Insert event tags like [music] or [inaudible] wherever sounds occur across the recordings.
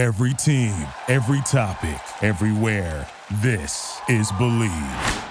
Every team, every topic, everywhere. This is Bleav.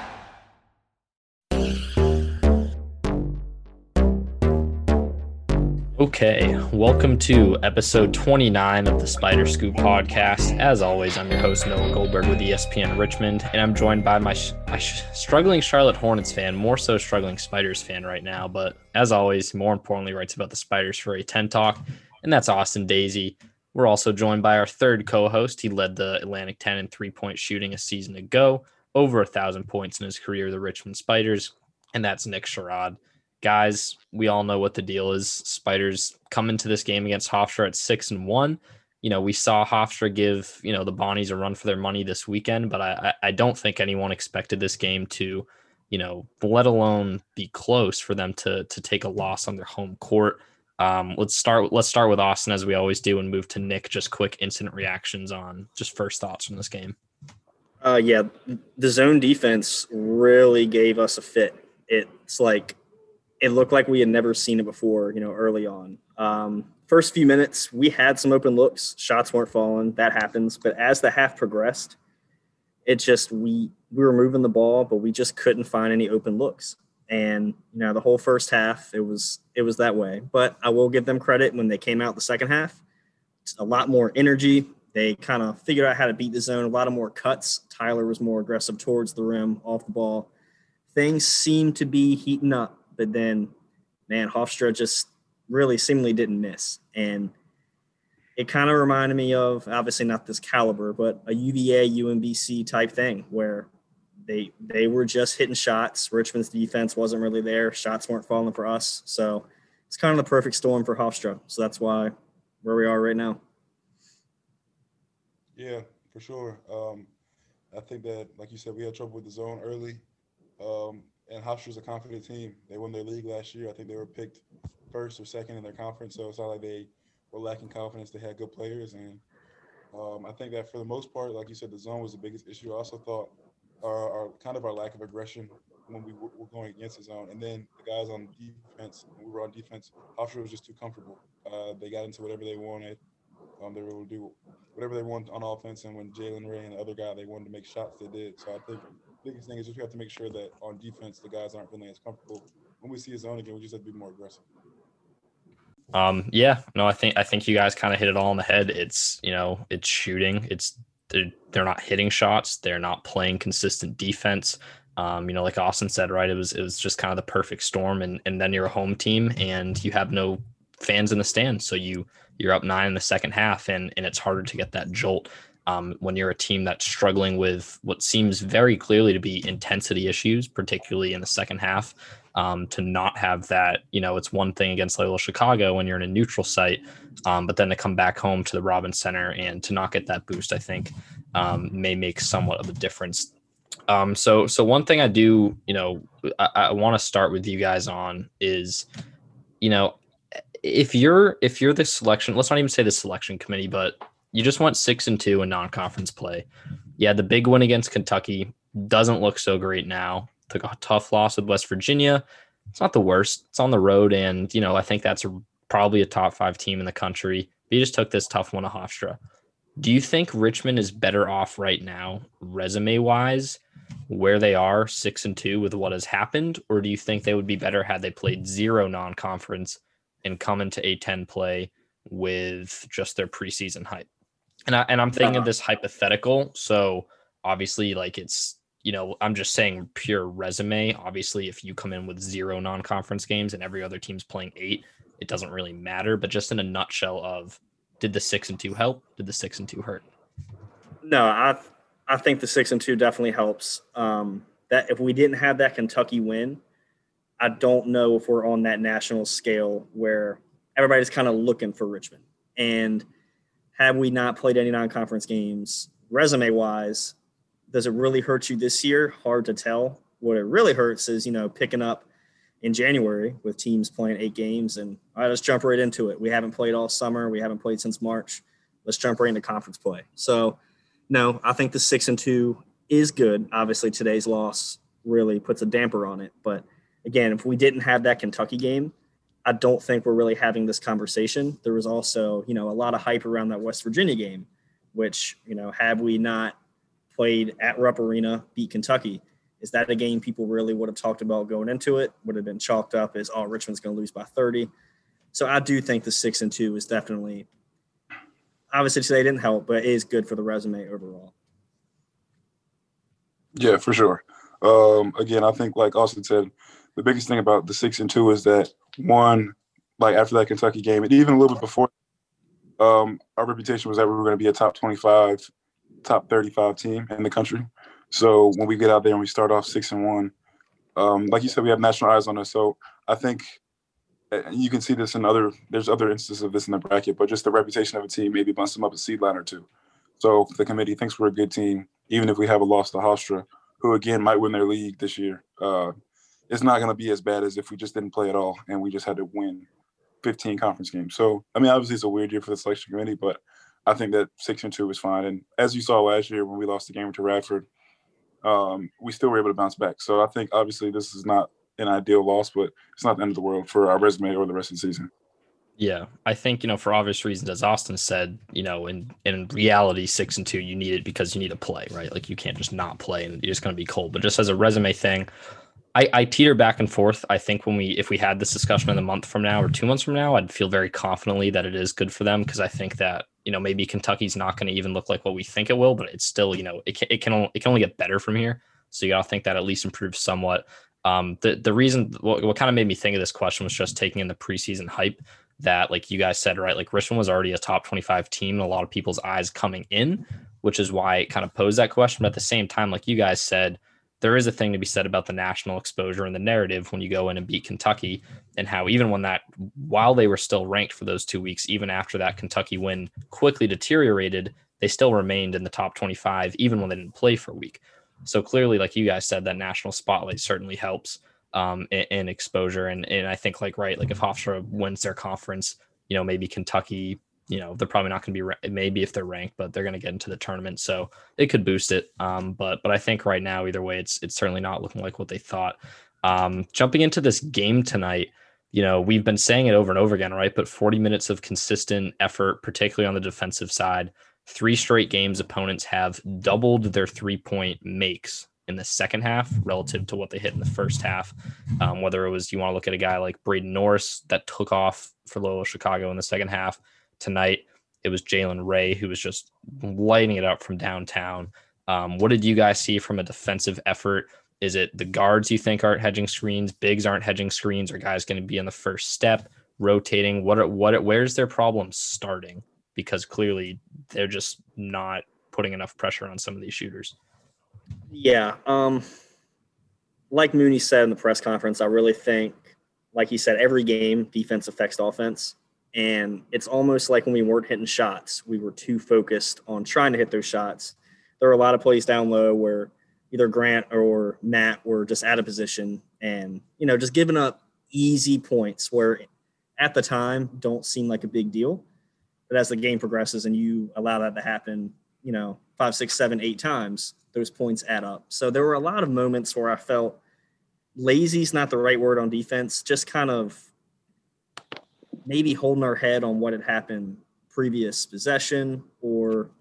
Okay, welcome to episode 29 of the Spider Scoop podcast. As always, I'm your host, Noah Goldberg with ESPN Richmond, and I'm joined by my, sh- my sh- struggling Charlotte Hornets fan, more so struggling Spiders fan right now. But as always, more importantly, writes about the Spiders for a 10 talk, and that's Austin Daisey. We're also joined by our third co host. He led the Atlantic 10 in three point shooting a season ago, over a thousand points in his career, the Richmond Spiders, and that's Nick Sherod guys, we all know what the deal is. Spiders come into this game against Hofstra at six and one. You know, we saw Hofstra give, you know, the Bonnies a run for their money this weekend, but I, I don't think anyone expected this game to, you know, let alone be close for them to to take a loss on their home court. Um, let's start let's start with Austin as we always do and move to Nick. Just quick instant reactions on just first thoughts from this game. Uh, yeah, the zone defense really gave us a fit. It's like it looked like we had never seen it before, you know, early on. Um, first few minutes, we had some open looks, shots weren't falling, that happens. But as the half progressed, it just we we were moving the ball, but we just couldn't find any open looks. And you know, the whole first half, it was it was that way. But I will give them credit when they came out the second half. A lot more energy. They kind of figured out how to beat the zone. A lot of more cuts. Tyler was more aggressive towards the rim, off the ball. Things seemed to be heating up but then, man, Hofstra just really seemingly didn't miss. And it kind of reminded me of obviously not this caliber, but a UVA UMBC type thing where they they were just hitting shots. Richmond's defense wasn't really there. Shots weren't falling for us. So it's kind of the perfect storm for Hofstra. So that's why where we are right now. Yeah, for sure. Um, I think that, like you said, we had trouble with the zone early. Um, and Hofstra's a confident team. They won their league last year. I think they were picked first or second in their conference. So it's not like they were lacking confidence. They had good players, and um, I think that for the most part, like you said, the zone was the biggest issue. I also thought our, our kind of our lack of aggression when we were, going against the zone, and then the guys on defense, we were on defense, Hofstra was just too comfortable. Uh, they got into whatever they wanted. Um, they were able to do whatever they wanted on offense, and when Jalen Ray and the other guy they wanted to make shots, they did. So I think the biggest thing is just we have to make sure that on defense the guys aren't feeling as comfortable. When we see a zone again, we just have to be more aggressive. Um, yeah, no, I think I think you guys kind of hit it all on the head. It's you know, it's shooting. It's they're, they're not hitting shots. They're not playing consistent defense. Um, you know, like Austin said, right? It was it was just kind of the perfect storm, and and then you're a home team, and you have no fans in the stands, so you you're up nine in the second half, and and it's harder to get that jolt um, when you're a team that's struggling with what seems very clearly to be intensity issues, particularly in the second half. Um, to not have that, you know, it's one thing against Loyola Chicago when you're in a neutral site, um, but then to come back home to the Robin Center and to not get that boost, I think um, may make somewhat of a difference. Um, so, so one thing I do, you know, I, I want to start with you guys on is, you know, if you're if you're the selection, let's not even say the selection committee, but you just went six and two in non-conference play. Yeah, the big win against Kentucky doesn't look so great now. Took a tough loss with West Virginia. It's not the worst. It's on the road, and you know I think that's probably a top five team in the country. But you just took this tough one to Hofstra. Do you think Richmond is better off right now, resume wise, where they are six and two with what has happened, or do you think they would be better had they played zero non-conference and come into A10 play with just their preseason hype? And I and I'm thinking of this hypothetical. So obviously, like it's you know, I'm just saying pure resume. Obviously, if you come in with zero non-conference games and every other team's playing eight, it doesn't really matter. But just in a nutshell, of did the six and two help? Did the six and two hurt? No, I I think the six and two definitely helps. Um, that if we didn't have that Kentucky win, I don't know if we're on that national scale where everybody's kind of looking for Richmond. And had we not played any non-conference games, resume wise, does it really hurt you this year? Hard to tell. What it really hurts is, you know, picking up in January with teams playing eight games and all right, let's jump right into it. We haven't played all summer. We haven't played since March. Let's jump right into conference play. So no, I think the six and two is good. Obviously today's loss really puts a damper on it. But again, if we didn't have that Kentucky game, I don't think we're really having this conversation. There was also, you know, a lot of hype around that West Virginia game. which, you know, have we not played at Rupp Arena, beat Kentucky, is that a game people really would have talked about going into it? Would have been chalked up as, oh, Richmond's going to lose by 30. So I do think the six and two is definitely, obviously today didn't help, but it is good for the resume overall. Yeah, for sure. Um, again, I think like Austin said, the biggest thing about the six and two is that one, like after that Kentucky game, and even a little bit before, um, our reputation was that we were going to be a top twenty-five, top thirty-five team in the country. So when we get out there and we start off six and one, um, like you said, we have national eyes on us. So I think you can see this in other. There's other instances of this in the bracket, but just the reputation of a team maybe bumps them up a seed line or two. So the committee thinks we're a good team, even if we have a loss to Hofstra, who again might win their league this year. Uh, it's not going to be as bad as if we just didn't play at all and we just had to win 15 conference games. So I mean, obviously it's a weird year for the selection committee, but I think that six and two is fine. And as you saw last year when we lost the game to Radford, um, we still were able to bounce back. So I think obviously this is not an ideal loss, but it's not the end of the world for our resume or the rest of the season. Yeah, I think you know for obvious reasons, as Austin said, you know, in in reality, six and two, you need it because you need to play, right? Like you can't just not play and you're just going to be cold. But just as a resume thing, I, I teeter back and forth. I think when we if we had this discussion in a month from now or two months from now, I'd feel very confidently that it is good for them because I think that you know maybe Kentucky's not going to even look like what we think it will, but it's still you know it can, it can only, it can only get better from here. So you got to think that at least improves somewhat. Um, the the reason what, what kind of made me think of this question was just taking in the preseason hype that like you guys said right like richmond was already a top 25 team in a lot of people's eyes coming in which is why it kind of posed that question but at the same time like you guys said there is a thing to be said about the national exposure and the narrative when you go in and beat kentucky and how even when that while they were still ranked for those two weeks even after that kentucky win quickly deteriorated they still remained in the top 25 even when they didn't play for a week so clearly like you guys said that national spotlight certainly helps um, in, in, exposure. And and I think like right, like if Hofstra wins their conference, you know, maybe Kentucky, you know, they're probably not going to be maybe if they're ranked, but they're going to get into the tournament, so it could boost it. Um, but but I think right now, either way, it's it's certainly not looking like what they thought. Um, jumping into this game tonight. You know, we've been saying it over and over again, right? But 40 minutes of consistent effort, particularly on the defensive side, three straight games opponents have doubled their three point makes in the second half relative to what they hit in the first half. Um, whether it was you want to look at a guy like Braden Norris that took off for Loyola Chicago in the second half tonight, it was Jalen Ray who was just lighting it up from downtown. Um, what did you guys see from a defensive effort? Is it the guards you think aren't hedging screens, bigs aren't hedging screens, or guys going to be in the first step, rotating? What are, what where's their problem starting? Because clearly they're just not putting enough pressure on some of these shooters. Yeah. Um, like Mooney said in the press conference, I really think, like he said, every game defense affects offense. And it's almost like when we weren't hitting shots, we were too focused on trying to hit those shots. There were a lot of plays down low where either Grant or Matt were just out of position and, you know, just giving up easy points where at the time don't seem like a big deal. But as the game progresses and you allow that to happen, you know, five, six, seven, eight times, those points add up. So there were a lot of moments where I felt lazy is not the right word on defense, just kind of maybe holding our head on what had happened previous possession or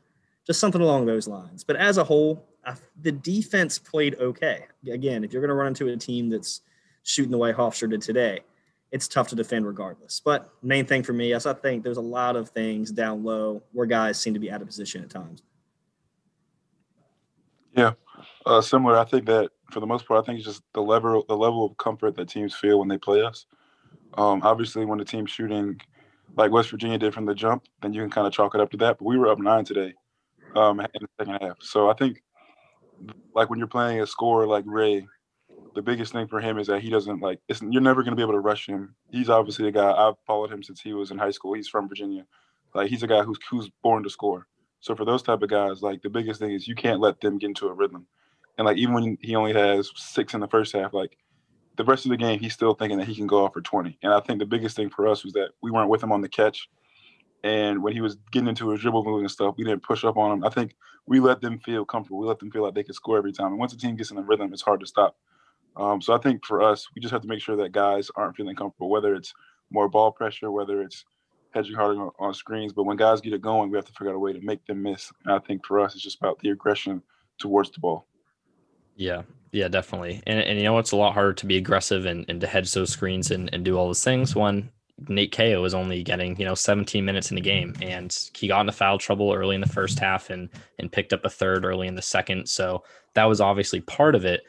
just something along those lines. But as a whole, I, the defense played okay. Again, if you're going to run into a team that's shooting the way Hofstra did today, it's tough to defend regardless. But main thing for me is I think there's a lot of things down low where guys seem to be out of position at times. Yeah, uh, similar. I think that for the most part, I think it's just the level the level of comfort that teams feel when they play us. Um, obviously, when the team's shooting like West Virginia did from the jump, then you can kind of chalk it up to that. But we were up nine today um, in the second half, so I think like when you're playing a scorer like Ray, the biggest thing for him is that he doesn't like. you're never going to be able to rush him. He's obviously a guy I've followed him since he was in high school. He's from Virginia. Like he's a guy who's who's born to score. So for those type of guys, like the biggest thing is you can't let them get into a rhythm. And like even when he only has six in the first half, like the rest of the game, he's still thinking that he can go off for 20. And I think the biggest thing for us was that we weren't with him on the catch. And when he was getting into his dribble move and stuff, we didn't push up on him. I think we let them feel comfortable. We let them feel like they could score every time. And once a team gets in the rhythm, it's hard to stop. Um, so I think for us, we just have to make sure that guys aren't feeling comfortable, whether it's more ball pressure, whether it's hedging harder on, on screens. But when guys get it going, we have to figure out a way to make them miss. And I think for us, it's just about the aggression towards the ball. Yeah, yeah, definitely. And, and you know, it's a lot harder to be aggressive and, and to hedge those screens and, and do all those things when Nate Cayo is only getting, you know, 17 minutes in the game. And he got into foul trouble early in the first half and and picked up a third early in the second. So that was obviously part of it.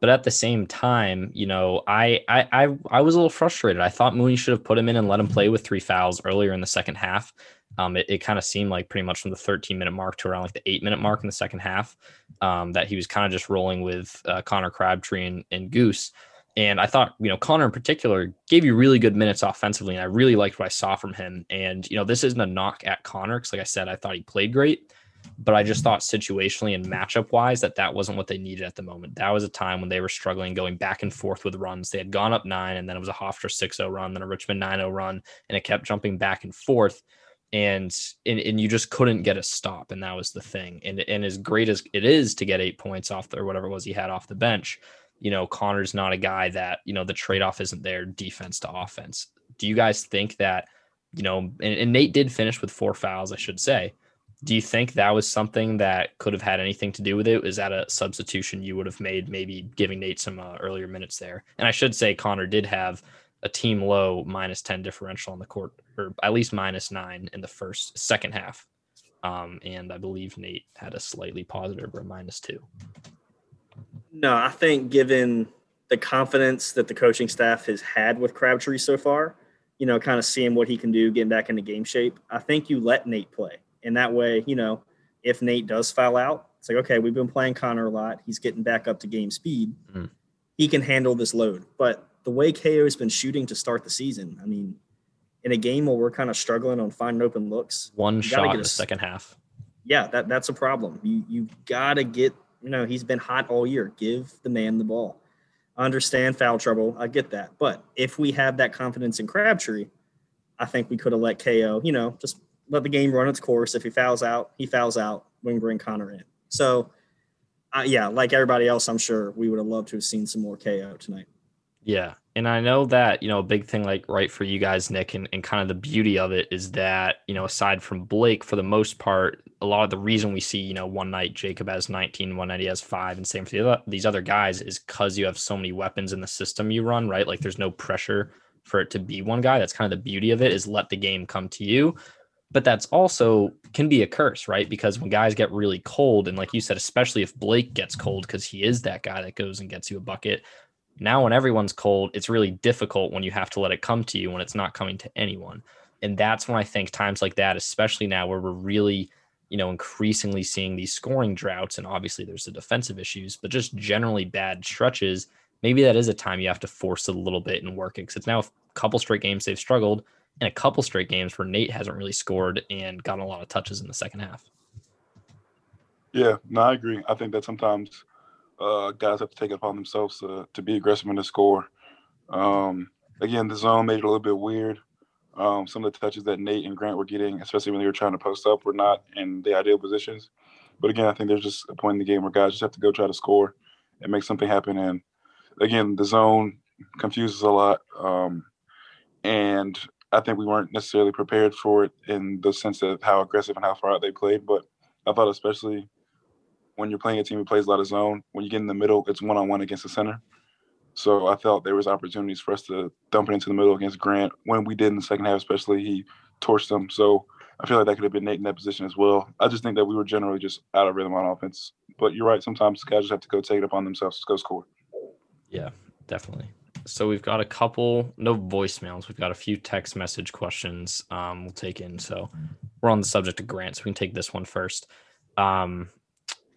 But at the same time, you know, I I I, I was a little frustrated. I thought Mooney should have put him in and let him play with three fouls earlier in the second half. Um, it, it kind of seemed like pretty much from the 13 minute mark to around like the eight minute mark in the second half um, that he was kind of just rolling with uh, Connor Crabtree and, and Goose. And I thought, you know, Connor in particular gave you really good minutes offensively. And I really liked what I saw from him. And, you know, this isn't a knock at Connor because, like I said, I thought he played great. But I just thought situationally and matchup wise that that wasn't what they needed at the moment. That was a time when they were struggling going back and forth with runs. They had gone up nine, and then it was a Hofstra 6 0 run, then a Richmond 9 0 run, and it kept jumping back and forth. And, and and you just couldn't get a stop, and that was the thing. And and as great as it is to get eight points off the, or whatever it was he had off the bench, you know, Connor's not a guy that, you know, the trade off isn't there defense to offense. Do you guys think that, you know, and, and, Nate did finish with four fouls, I should say. Do you think that was something that could have had anything to do with it? Is that a substitution you would have made, maybe giving Nate some uh, earlier minutes there? And I should say Connor did have a team low minus 10 differential on the court, or at least minus nine in the first, second half. Um, and I believe Nate had a slightly positive or minus two. No, I think given the confidence that the coaching staff has had with Crabtree so far, you know, kind of seeing what he can do, getting back into game shape, I think you let Nate play. And that way, you know, if Nate does foul out, it's like, okay, we've been playing Connor a lot. He's getting back up to game speed. Mm. He can handle this load. But the way Cayo has been shooting to start the season, I mean, in a game where we're kind of struggling on finding open looks, one shot in the second half. Yeah, that that's a problem. You you got to get you know, he's been hot all year. Give the man the ball. I understand foul trouble. I get that. But if we have that confidence in Crabtree, I think we could have let Cayo, you know, just let the game run its course. If he fouls out, he fouls out. We can bring Connor in. So, uh, yeah, like everybody else, I'm sure we would have loved to have seen some more Cayo tonight. Yeah. And I know that, you know, a big thing like right for you guys, Nick, and, and kind of the beauty of it is that, you know, aside from Blake, for the most part, a lot of the reason we see, you know, one night Jacob has 19, one night he has five, and same for the other, these other guys is because you have so many weapons in the system you run, right? Like there's no pressure for it to be one guy. That's kind of the beauty of it is let the game come to you. But that's also can be a curse, right? Because when guys get really cold, and like you said, especially if Blake gets cold, because he is that guy that goes and gets you a bucket, now, when everyone's cold, it's really difficult when you have to let it come to you when it's not coming to anyone. And that's when I think times like that, especially now where we're really, you know, increasingly seeing these scoring droughts, and obviously there's the defensive issues, but just generally bad stretches. Maybe that is a time you have to force it a little bit and work it because it's now a couple straight games they've struggled and a couple straight games where Nate hasn't really scored and gotten a lot of touches in the second half. Yeah, no, I agree. I think that sometimes uh, guys have to take it upon themselves to, to be aggressive in the score. Um, again, the zone made it a little bit weird. Um, some of the touches that Nate and Grant were getting, especially when they were trying to post up, were not in the ideal positions. But again, I think there's just a point in the game where guys just have to go try to score and make something happen. And again, the zone confuses a lot. Um, and I think we weren't necessarily prepared for it in the sense of how aggressive and how far out they played. But I thought, especially when you're playing a team who plays a lot of zone, when you get in the middle, it's one on one against the center. So I felt there was opportunities for us to dump it into the middle against Grant. When we did in the second half, especially, he torched them. So I feel like that could have been Nate in that position as well. I just think that we were generally just out of rhythm on offense. But you're right. Sometimes guys just have to go take it upon themselves to go score. Yeah, definitely. So we've got a couple, no voicemails. We've got a few text message questions um, we'll take in. So we're on the subject of Grant, so we can take this one first. Um,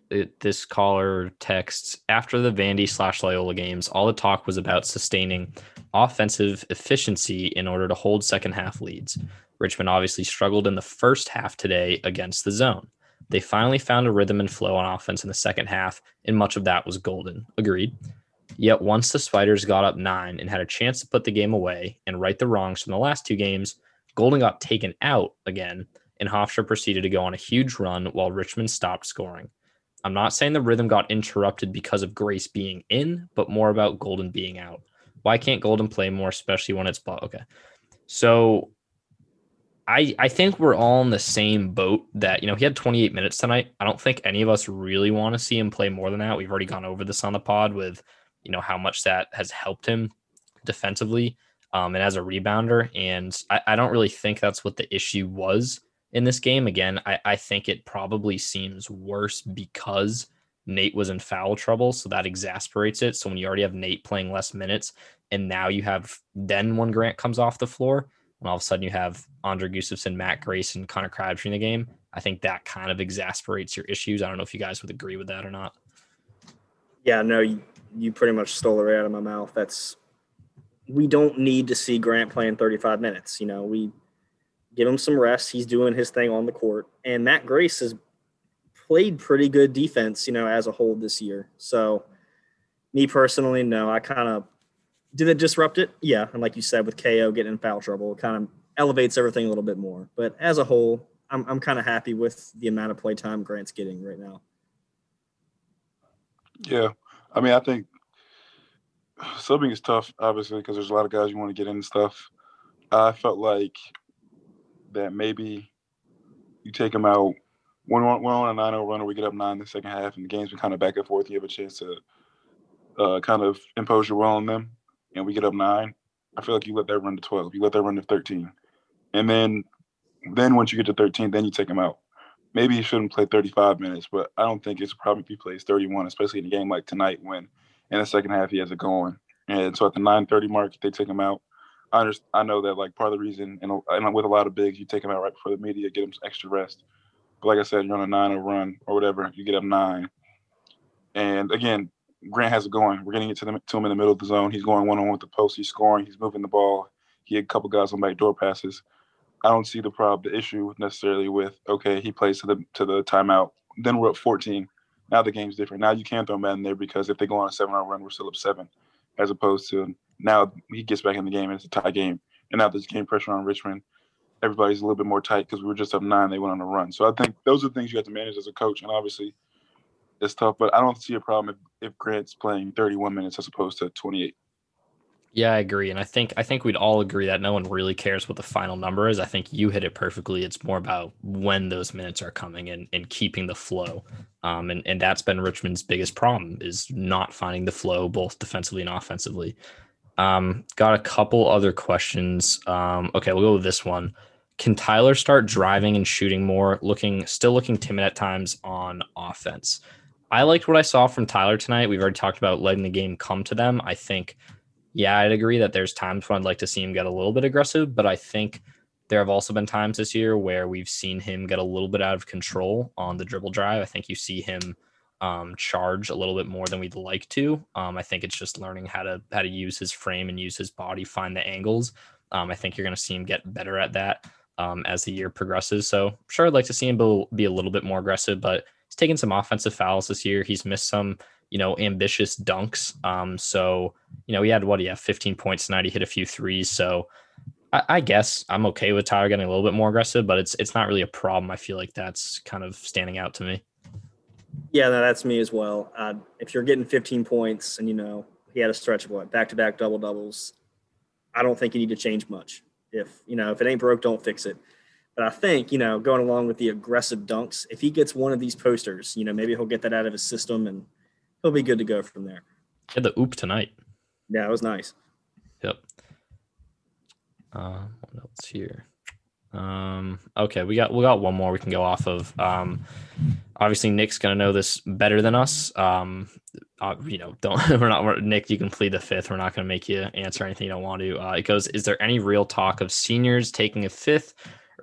it, this caller texts after the Vandy slash Loyola games, all the talk was about sustaining offensive efficiency in order to hold second half leads. Richmond obviously struggled in the first half today against the zone. They finally found a rhythm and flow on offense in the second half, and much of that was golden. Agreed. Yet once the Spiders got up nine and had a chance to put the game away and right the wrongs from the last two games, Golden got taken out again, and Hofstra proceeded to go on a huge run while Richmond stopped scoring. I'm not saying the rhythm got interrupted because of Grace being in, but more about Golden being out. Why can't Golden play more, especially when it's okay? So I, I think we're all in the same boat that, you know, he had 28 minutes tonight. I don't think any of us really want to see him play more than that. We've already gone over this on the pod with, you know, how much that has helped him defensively um, and as a rebounder. And I, I don't really think that's what the issue was in this game. Again, I, I think it probably seems worse because Nate was in foul trouble. So that exasperates it. So when you already have Nate playing less minutes and now you have, then when Grant comes off the floor, and all of a sudden you have Andre Gustavson, Matt Grace, and Connor Crabtree in the game, I think that kind of exasperates your issues. I don't know if you guys would agree with that or not. Yeah, no, you, you pretty much stole it right out of my mouth. That's we don't need to see Grant playing 35 minutes. You know, we give him some rest. He's doing his thing on the court, and Matt Grace has played pretty good defense, you know, as a whole this year. So, me personally, no, I kind of did it disrupt it? Yeah, and like you said, with Cayo getting in foul trouble, it kind of elevates everything a little bit more. But as a whole, I'm I'm kind of happy with the amount of play time Grant's getting right now. Yeah, I mean, I think [sighs] subbing is tough, obviously, because there's a lot of guys you want to get in and stuff. I felt like that maybe you take them out when we're, on a 9 0 run we get up nine in the second half and the game's been kind of back and forth. You have a chance to uh, kind of impose your will on them and we get up nine. I feel like you let that run to 12. You let that run to 13. And then then once you get to 13, then you take him out. Maybe he shouldn't play 35 minutes, but I don't think it's probably if he plays 31, especially in a game like tonight when in the second half he has it going. And so at the 9:30 mark, they take him out. I I know that like part of the reason, and, and with a lot of bigs, you take them out right before the media, get them extra rest. But like I said, you're on a nine or run or whatever, you get up nine. And again, Grant has it going. We're getting it to, the, to him in the middle of the zone. He's going one on one with the post. He's scoring. He's moving the ball. He had a couple guys on backdoor passes. I don't see the problem, the issue necessarily with okay, he plays to the to the timeout. Then we're up 14. Now the game's different. Now you can throw in there because if they go on a seven-hour run, we're still up seven, as opposed to now he gets back in the game and it's a tie game. And now there's game pressure on Richmond. Everybody's a little bit more tight because we were just up nine. They went on a run. So I think those are things you have to manage as a coach. And obviously, it's tough, but I don't see a problem if, if Grant's playing 31 minutes as opposed to 28. Yeah, I agree, and I think I think we'd all agree that no one really cares what the final number is. I think you hit it perfectly. It's more about when those minutes are coming and and keeping the flow, um, and and that's been Richmond's biggest problem is not finding the flow both defensively and offensively. Um, got a couple other questions. Um, okay, we'll go with this one. Can Tyler start driving and shooting more? Looking still looking timid at times on offense. I liked what I saw from Tyler tonight. We've already talked about letting the game come to them. I think, yeah, I'd agree that there's times when I'd like to see him get a little bit aggressive, but I think there have also been times this year where we've seen him get a little bit out of control on the dribble drive. I think you see him um, charge a little bit more than we'd like to. Um, I think it's just learning how to how to use his frame and use his body, find the angles. Um, I think you're going to see him get better at that um, as the year progresses. So sure, I'd like to see him be a little bit more aggressive, but he's taken some offensive fouls this year. He's missed some, you know, ambitious dunks. Um, so, you know, he had what he had 15 points tonight. He hit a few threes. So I, I, guess I'm okay with Tyler getting a little bit more aggressive, but it's it's not really a problem. I feel like that's kind of standing out to me. Yeah, no, that's me as well. Uh, if you're getting 15 points and you know he had a stretch of what back to back double doubles, I don't think you need to change much. If you know if it ain't broke, don't fix it. But I think, you know, going along with the aggressive dunks, if he gets one of these posters, you know, maybe he'll get that out of his system and he'll be good to go from there. Had the oop tonight. Yeah, it was nice. Yep. Uh, what else here? Um, okay, we got we got one more we can go off of. Um, obviously Nick's gonna know this better than us. Um, uh, you know, don't [laughs] we're not we're, Nick. You can plead the fifth. We're not gonna make you answer anything you don't want to. Uh, it goes. Is there any real talk of seniors taking a fifth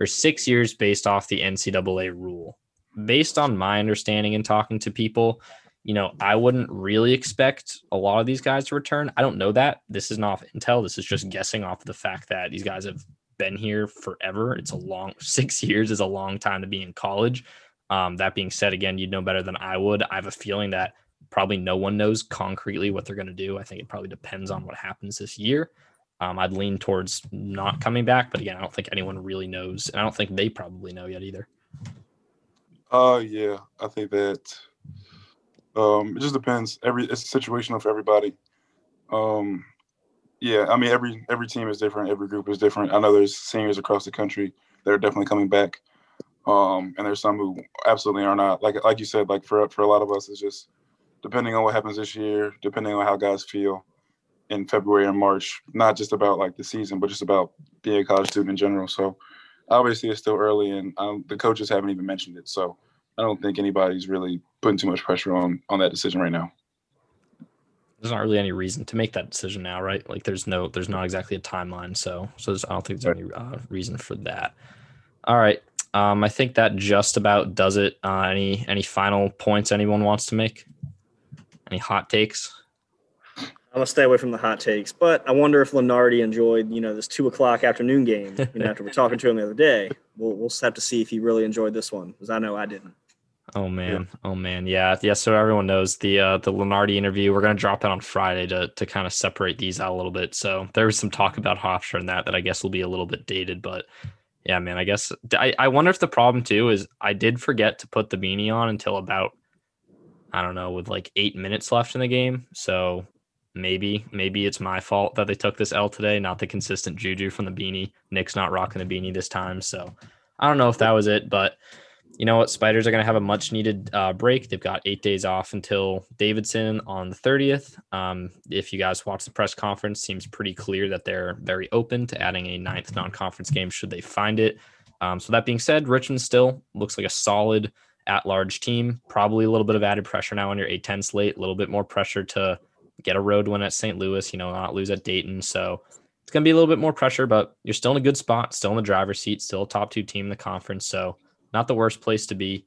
or six years based off the NCAA rule. Based on my understanding and talking to people, you know, I wouldn't really expect a lot of these guys to return. I don't know that. This is not intel. This is just guessing off of the fact that these guys have been here forever. It's a long [laughs] six years is a long time to be in college. Um, that being said, again, you'd know better than I would. I have a feeling that probably no one knows concretely what they're going to do. I think it probably depends on what happens this year. Um, I'd lean towards not coming back, but again, I don't think anyone really knows, and I don't think they probably know yet either. Uh, yeah, I think that um, it just depends. Every it's situational for everybody. Um, yeah, I mean every every team is different. Every group is different. I know there's seniors across the country that are definitely coming back. Um, and there's some who absolutely are not. Like like you said, like for for a lot of us, it's just depending on what happens this year, depending on how guys feel in February and March. Not just about like the season, but just about being a college student in general. So obviously, it's still early, and um, the coaches haven't even mentioned it. So I don't think anybody's really putting too much pressure on on that decision right now. There's not really any reason to make that decision now, right? Like there's no, there's not exactly a timeline, so so I don't think there's any uh, reason for that. All right, um, I think that just about does it. Uh, any any final points anyone wants to make? Any hot takes? I'm gonna stay away from the hot takes, but I wonder if Lunardi enjoyed, you know, this two o'clock afternoon game. You know, [laughs] after we're talking to him the other day, we'll we'll have to see if he really enjoyed this one because I know I didn't. Oh man, yeah. oh man, yeah, yeah. So everyone knows the uh, the Lunardi interview. We're gonna drop that on Friday to to kind of separate these out a little bit. So there was some talk about Hofstra and that that I guess will be a little bit dated, but yeah, man. I guess I I wonder if the problem too is I did forget to put the beanie on until about I don't know with like eight minutes left in the game. So maybe maybe it's my fault that they took this L today, not the consistent juju from the beanie. Nick's not rocking the beanie this time, so I don't know if that was it, but you know what? Spiders are going to have a much needed uh, break. They've got eight days off until Davidson on the 30th. Um, if you guys watch the press conference, seems pretty clear that they're very open to adding a ninth non conference game should they find it. Um, so, that being said, Richmond still looks like a solid at large team. Probably a little bit of added pressure now on your A10 slate, a little bit more pressure to get a road win at St. Louis, you know, not lose at Dayton. So, it's going to be a little bit more pressure, but you're still in a good spot, still in the driver's seat, still a top two team in the conference. So, not the worst place to be.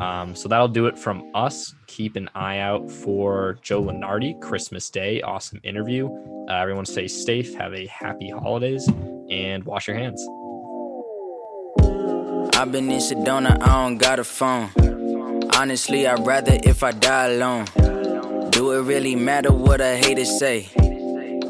Um, so that'll do it from us. Keep an eye out for Joe Lunardi, Christmas Day. Awesome interview. Uh, everyone stay safe, have a happy holidays, and wash your hands. I've been in Sedona, I don't got a phone. Honestly, I'd rather if I die alone. Do it really matter what a hater say?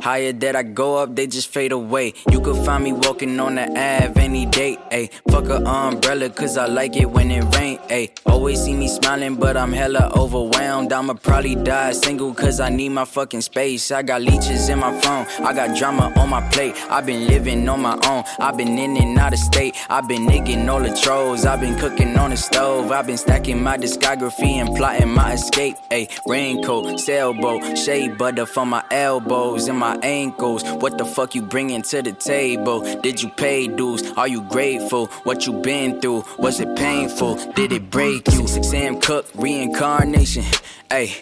Higher that I go up, they just fade away. You could find me walking on the Ave any day, ayy. Fuck a umbrella, cause I like it when it rain, ayy. Always see me smiling, but I'm hella overwhelmed. I'ma probably die single, cause I need my fucking space. I got leeches in my phone, I got drama on my plate. I've been living on my own, I've been in and out of state. I've been nigging all the trolls, I've been cooking on the stove. I've been stacking my discography and plotting my escape, ayy. Raincoat, sailboat, shea butter for my elbows and my my ankles. What the fuck you bringing to the table? Did you pay dues? Are you grateful? What you been through? Was it painful? Did it break you? Sam Cooke, reincarnation. Hey,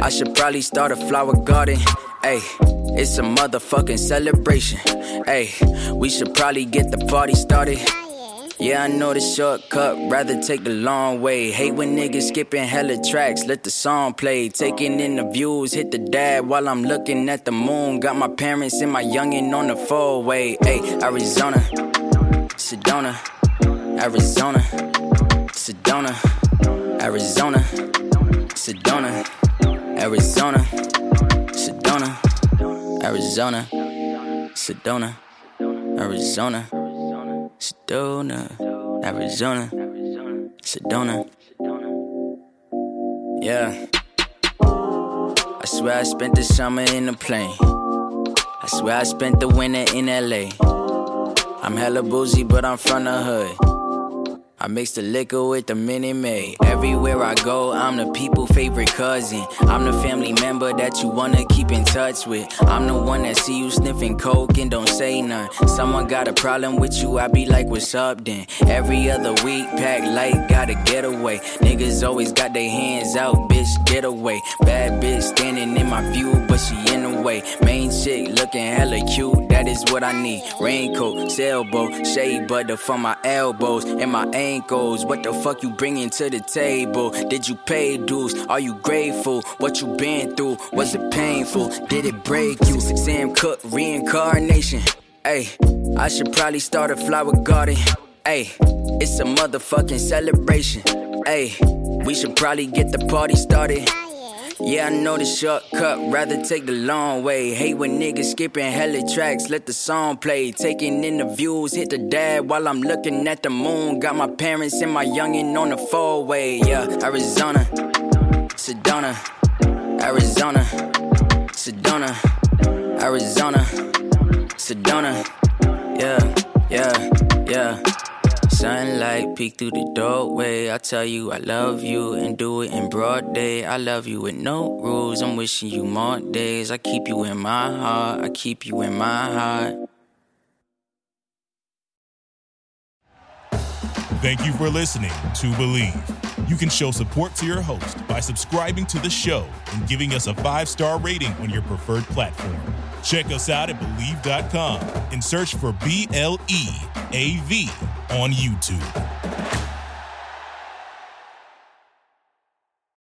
I should probably start a flower garden. Hey, it's a motherfucking celebration. Hey, we should probably get the party started. Yeah, I know the shortcut, rather take the long way. Hate when niggas skipping hella tracks, let the song play. Taking in the views, hit the dab while I'm looking at the moon. Got my parents and my youngin' on the four way. Hey, Arizona, Sedona, Arizona, Sedona, Arizona, Sedona, Arizona, Sedona, Arizona, Sedona, Arizona. Sedona, Arizona, Sedona. Arizona, Sedona. Yeah. I swear I spent the summer in a plane. I swear I spent the winter in LA. I'm hella boozy, but I'm from the hood. I mix the liquor with the Minute Maid. Everywhere I go, I'm the people favorite cousin. I'm the family member that you wanna keep in touch with. I'm the one that see you sniffing coke and don't say none. Someone got a problem with you, I be like, what's up then? Every other week, pack light, gotta get away. Niggas always got their hands out, bitch, get away. Bad bitch standing in my view, but she in the way. Main chick looking hella cute, that is what I need. Raincoat, sailboat, shea butter for my elbows and my ankles. What the fuck you bringing to the table? Did you pay dues? Are you grateful? What you been through? Was it painful? Did it break you? Sam Cooke, reincarnation. Hey, I should probably start a flower garden. Hey, it's a motherfucking celebration. Hey, we should probably get the party started. Yeah, I know the shortcut, rather take the long way. Hate when niggas skipping hella tracks, let the song play. Taking in the views, hit the dad while I'm looking at the moon. Got my parents and my youngin' on the four way. Yeah, Arizona, Sedona, Arizona, Sedona, Arizona, Sedona. Yeah, yeah, yeah. Sunlight peek through the doorway. I tell you I love you and do it in broad day. I love you with no rules. I'm wishing you more days. I keep you in my heart. I keep you in my heart. Thank you for listening to Bleav. You can show support to your host by subscribing to the show and giving us a five star rating on your preferred platform. Check us out at Bleav.com and search for B L E A V on YouTube.